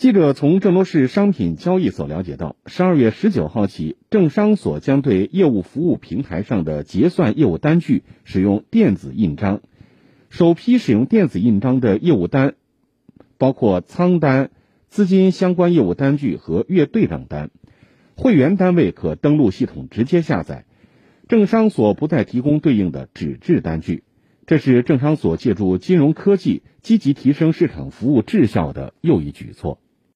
记者从郑州市商品交易所了解到，十二月十九号起，政商所将对业务服务平台上的结算业务单据使用电子印章。首批使用电子印章的业务单，包括仓单、资金相关业务单据和月对账单。会员单位可登录系统直接下载。政商所不再提供对应的纸质单据，这是政商所借助金融科技积极提升市场服务质效的又一举措。